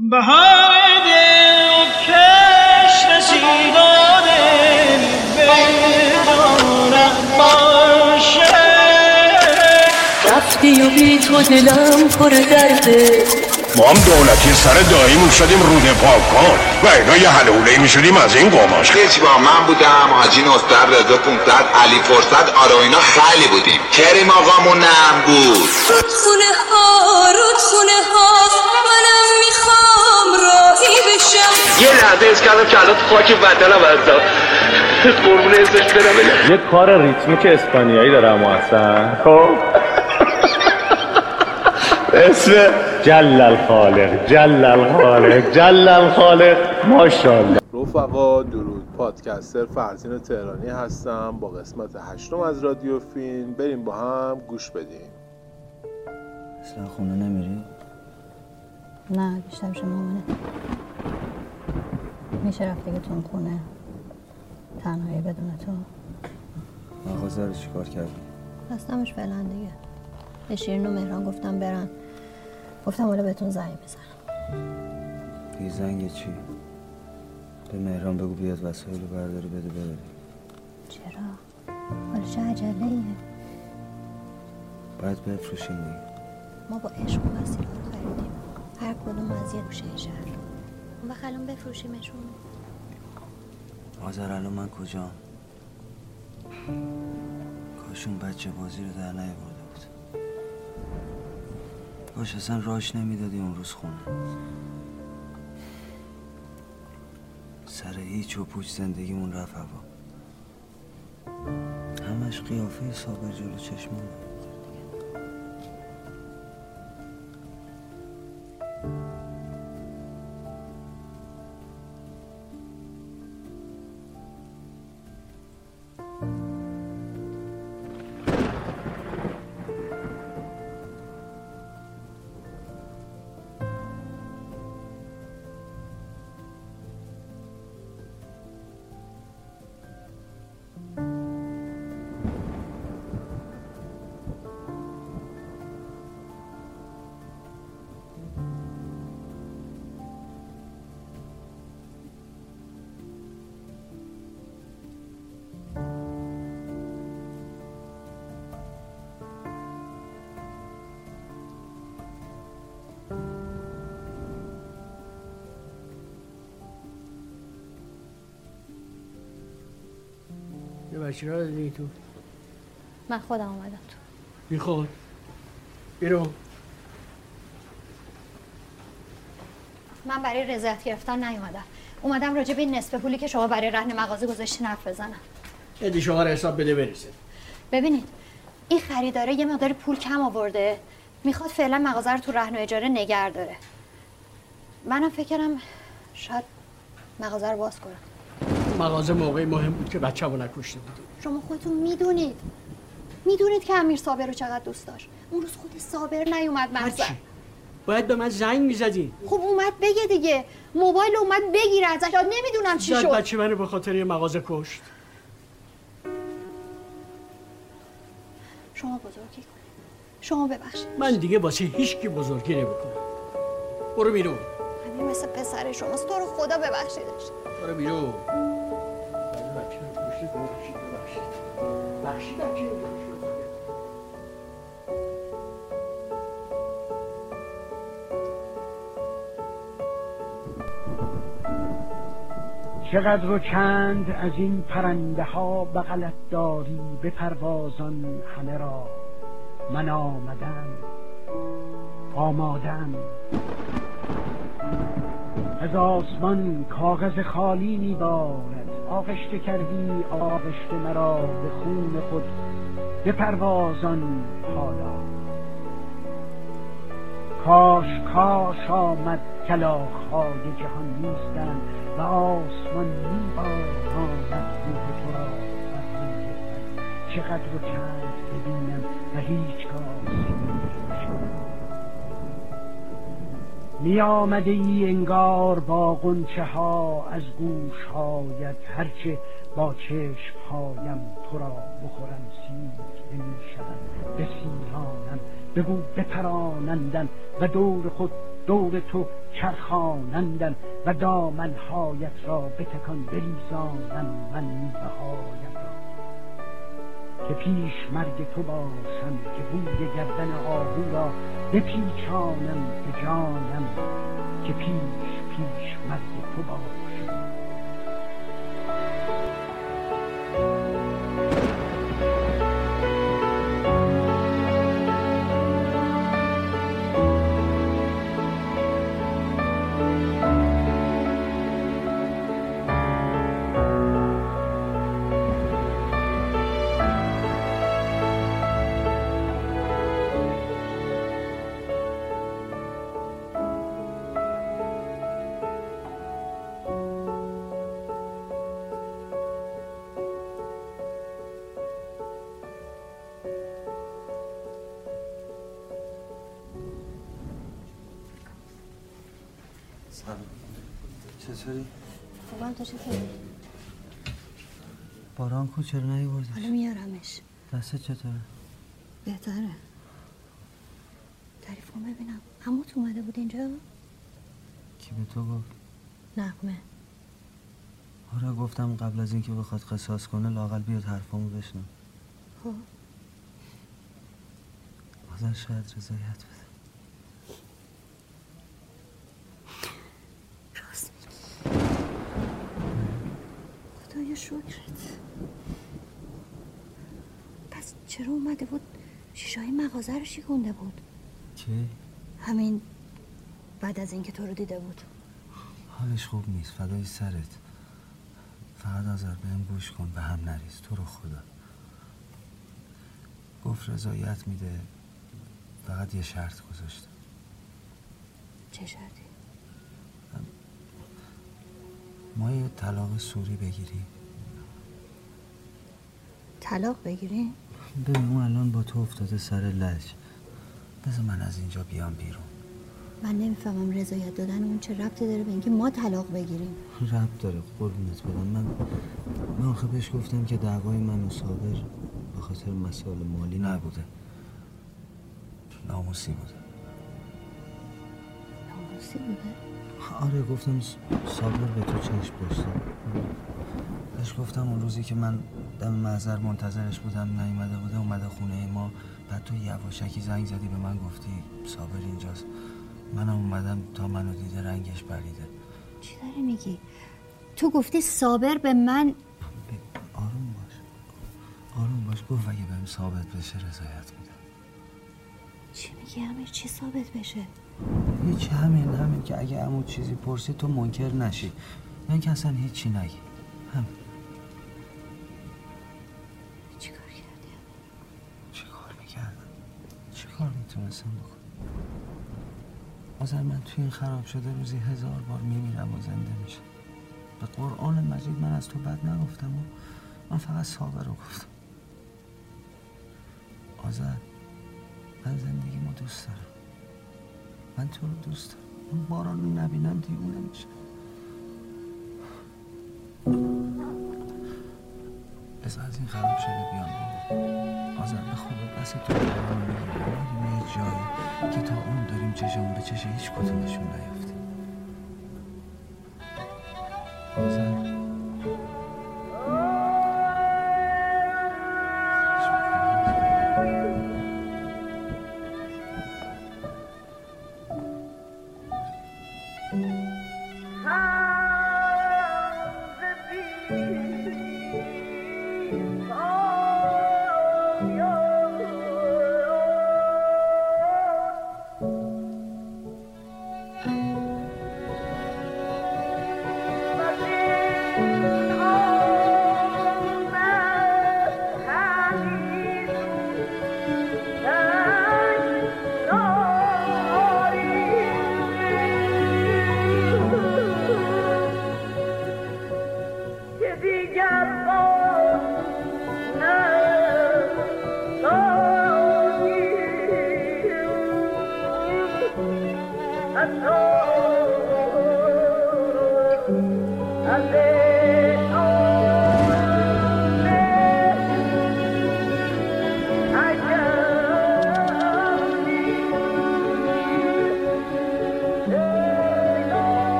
بهار دل کش رسیداده باشه. رفتی و بی تو دلم پر درده ما هم دولتی سر داییمون شدیم روده پاک کن و اینا یه حلوله می شدیم از این قماش. هیچ با من بودم؟ حاجی نصر رضا 500 علی فرصت آره اینا خیلی بودیم. کریم آقامون نم بود. خونه ها رودخونه ها منم یه لحظه از کردم که الان خاک بدنم ازم قربون ازش برم. یه کار ریتمیک اسپانیایی دارم اصلا. خب. اسم جل الخالق جل الخالق جل الخالق ماشاءالله. رفقا درود. پادکستر فرزین تهرانی هستم. با قسمت هشتم از رادیو فیلم بریم با هم گوش بدیم. اصلا خونه نمیری؟ نه بیشتر شما مامانه. میشه رفت دیگه تون خونه. تنهایی بدون تو. مغازه رو چیکار کردی؟ هستمش فعلا دیگه. به شیرین و مهران گفتم برن. گفتم حالا بهتون زنگ بزنم. یه زنگ چی؟ به مهران بگو بیاد وسایل رو برداری بده ببری چرا؟ حالا چه عجله ایه؟ باید بفروشیم دیگه. ما با عشق و وسیله رو خریدیم. کدوم از یه گوشه شهر اون وقت الان بفروشیمشون. آذر الان من کجام؟ کاشون بچه بازی رو در نیاورده بود. کاش اصلا راش نمی‌دادی اون روز خونه. سر هیچ و پوچ زندگیمون رفت هوا همش قیافه صابر جلو چشمونه یه بچه را دادی تو؟ من خودم اومدم تو. بیخود بیرو من برای رضایت گرفتن نیومدم. اومدم راجع به این نصف پولی که شما برای رهن مغازه گذاشتین حرف بزنم. ادی شما رو حساب بده برسه ببینید این خریداره یه مقدار پول کم آورده. می‌خواد فعلا مغازه رو تو رهن و اجاره نگر داره. منم فکرم شاید مغازه رو باز کنم. مغازه موقعی مهم بود که بچه نکشته بودیم شما خودتون می‌دونید. می‌دونید که امیر صابر رو چقدر دوست داشت. اون روز خود صابر نیومد هرچی. باید به من زنگ می‌زدی. خب اومد بگه دیگه. موبایل اومد بگیره ازش. نمی‌دونم چی شد. بچه منو به خاطر یه مغازه کشت. شما بزرگی کنید. شما ببخشید. من دیگه واسه هیچکی بزرگی نمی‌کنم. برو بیرون. امیر مثل پسر شماست. تو رو خدا ببخشیدش. برو بیرون. کشتی ببخشید ببخشید. بخشید بچه رو کشتی. چقدر و چند از این پرنده ها بغلت داری به پروازان همه را؟ من آمدم آمادم. از آسمان کاغذ خالی میبارد. آغشته کردی آغشته مرا به خون خود به پروازان حالا کاش کاش آمد کلاخهای جهان نیستند و آسمان میباراند روح تو را. چقدر و چند ببینم و هیچگاه می آمده ای انگار با قنچه ها از گوش هایت هرچه با چشم هایم تو را بخورم سیر نمی شدم بسیرانم بگو بپرانندم و دور خود دور تو چرخانندم و دامنهایت را بتکان بریزانم. من میوههایم را که پیش مرگ تو باشم که بوی گردن آهو را بپیچانم به جانم که پیش پیش مرگ تو باشم. چطوری؟ خوبم تو چطوری؟ باران کو چرا نیوردیش؟ حالا میارمش دستت چطوره؟ بهتره تعریف کن ببینم هموت اومده بود اینجا؟ کی به تو گفت؟ نقمه آره گفتم قبل از اینکه بخواد قصاص کنه لاقل بیاد حرفامو بشنم خب آذر شاید رضایت بده شکرت پس چرا اومده بود؟ شیشای مغازه رو شکونده بود. کی؟ همین بعد از اینکه تو رو دیده بود. حالش خوب نیست فدای سرت. فقط آذر بهم گوش کن به هم نریز. تو رو خدا. گفت رضایت میده. فقط یه شرط گذاشته چه شرطی؟ ما یه طلاق سوری بگیریم. طلاق بگیری؟ ببین اون الان با تو افتاده سر لج. بذار من از اینجا بیام بیرون. من نمی‌فهمم رضایت دادن اون چه ربطی داره به اینکه ما طلاق بگیریم. رب داره قربونت برم. من من آخه بهش گفتم که دعوای من و صابر به خاطر مسائل مالی نبوده. ناموسی بوده. ناموسی بوده آره گفتم صابر به تو چشم داشته. بهش گفتم اون روزی که من دم محضر منتظرش بودم نیومده بوده اومده خونه ما. بعد تو یواشکی زنگ زدی به من گفتی صابر اینجاست. منم اومدم تا منو دیده رنگش پریده. چی داری میگی؟ تو گفتی صابر به من؟ آروم باش. آروم باش. گفت اگه بهم ثابت بشه رضایت میده چی میگی؟ امیر چی ثابت بشه؟ هیچ همین همین که اگه عمو چیزی پرسی تو منکر نشی. من که اصلا هیچی نگی. همین. چی کار کردی؟ چی کار می‌کردم؟ چی کار می‌تونستم بکنم؟ من توی این خراب شده روزی هزار بار میمیرم و زنده میشم. به قرآن مجید من از تو بد نگفتم و من فقط صابر رو گفتم. آذر من زندگیمو دوست دارم. من تو رو دوست دارم. اون باران رو نبینم دیوونه میشه. بذار از این خراب شده بیام. بیرون آذر به خدا بس تو میریم یه جایی که تا اون داریم چشمون به چش هیچ کدومشون نیفته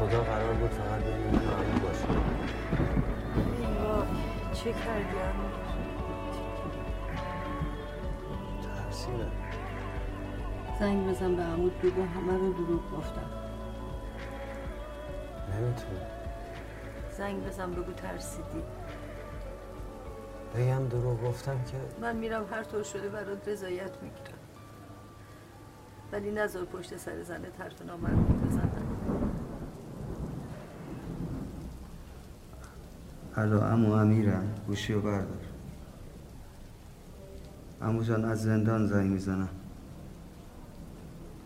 خدا قرار بود فقط بین من و باشه. چه کردی؟ ترسیدم. زنگ بزن به عمود بگو همه رو دروغ گفتم نمی‌تونم. زنگ بزن بگو ترسیدی. بگم دروغ گفتم که من میرم هر طور شده برات رضایت می‌گیرم. ولی نظر پشت سر زنه ترت نامربوط بزنم. الو امو امیرم گوشی رو بردار. امو جان از زندان زنگ می‌زنم.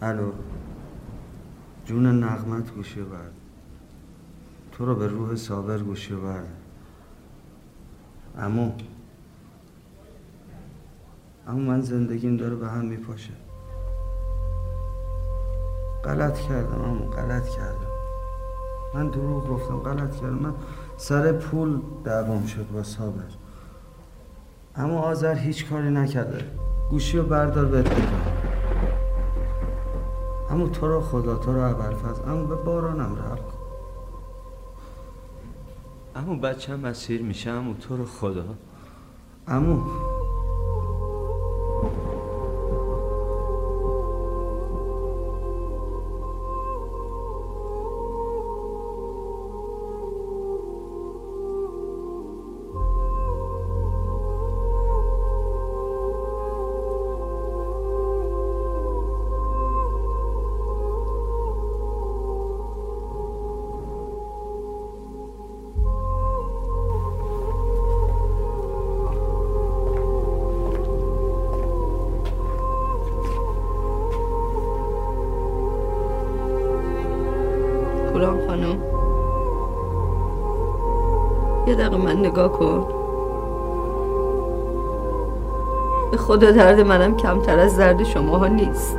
الو جون نغمت گوشی رو بردار. تو رو به روح صابر گوشی رو بردار. امو امو من زندگیم داره به هم میپاشه. غلط کردم امو غلط کردم. من دروغ گفتم غلط کردم. من سر پول دعوام شد با صابر. اما آذر هیچ کاری نکرده. گوشی رو بردار بهت بگم اما تو رو خدا تو رو ابرفز. اما به بارانم رحم کن. اما بچه هم اسیر میشه امو تو رو خدا. امو خانم یه دقیقه من نگاه کن. به خدا درد منم کمتر از درد شماها نیست.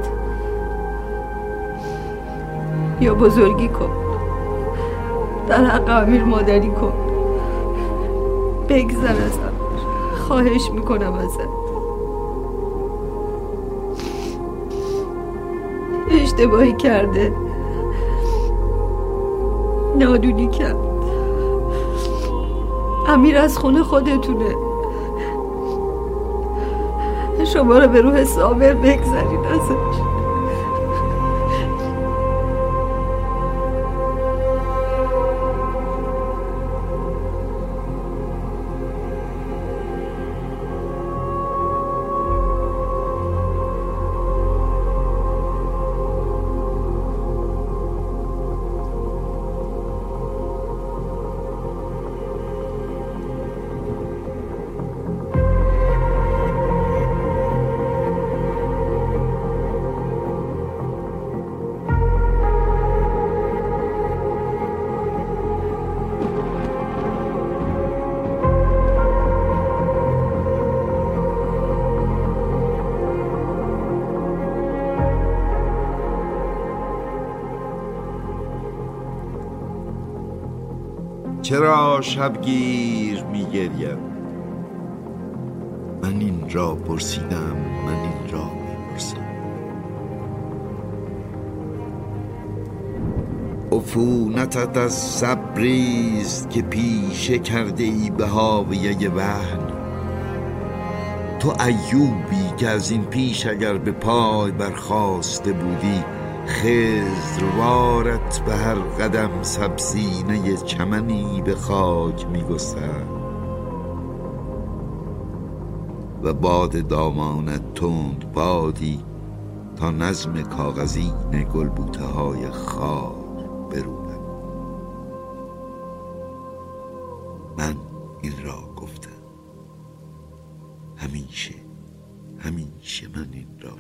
یا بزرگی کن. در حق امیر مادری کن. بگذر ازم خواهش می‌کنم ازت. اشتباهی کرده. نادونی کرد. امیر از خونه خودتونه. شما رو به روح صابر بگذارین ازش. چرا شبگیر میگریم من این را پرسیدم من این را می‌پرسم. عفونتت از صبریست که پیشه کرده ای به حاویه وهن تو ایوبی که از این پیش اگر به پای برخواسته بودی خزروارت به هر قدم سبزینه چمنی به خاک میگسد و باد دامانت تند بادی تا نظم کاغذین گلبوته های خار بروبد من این را گفتم. همیشه همیشه من این را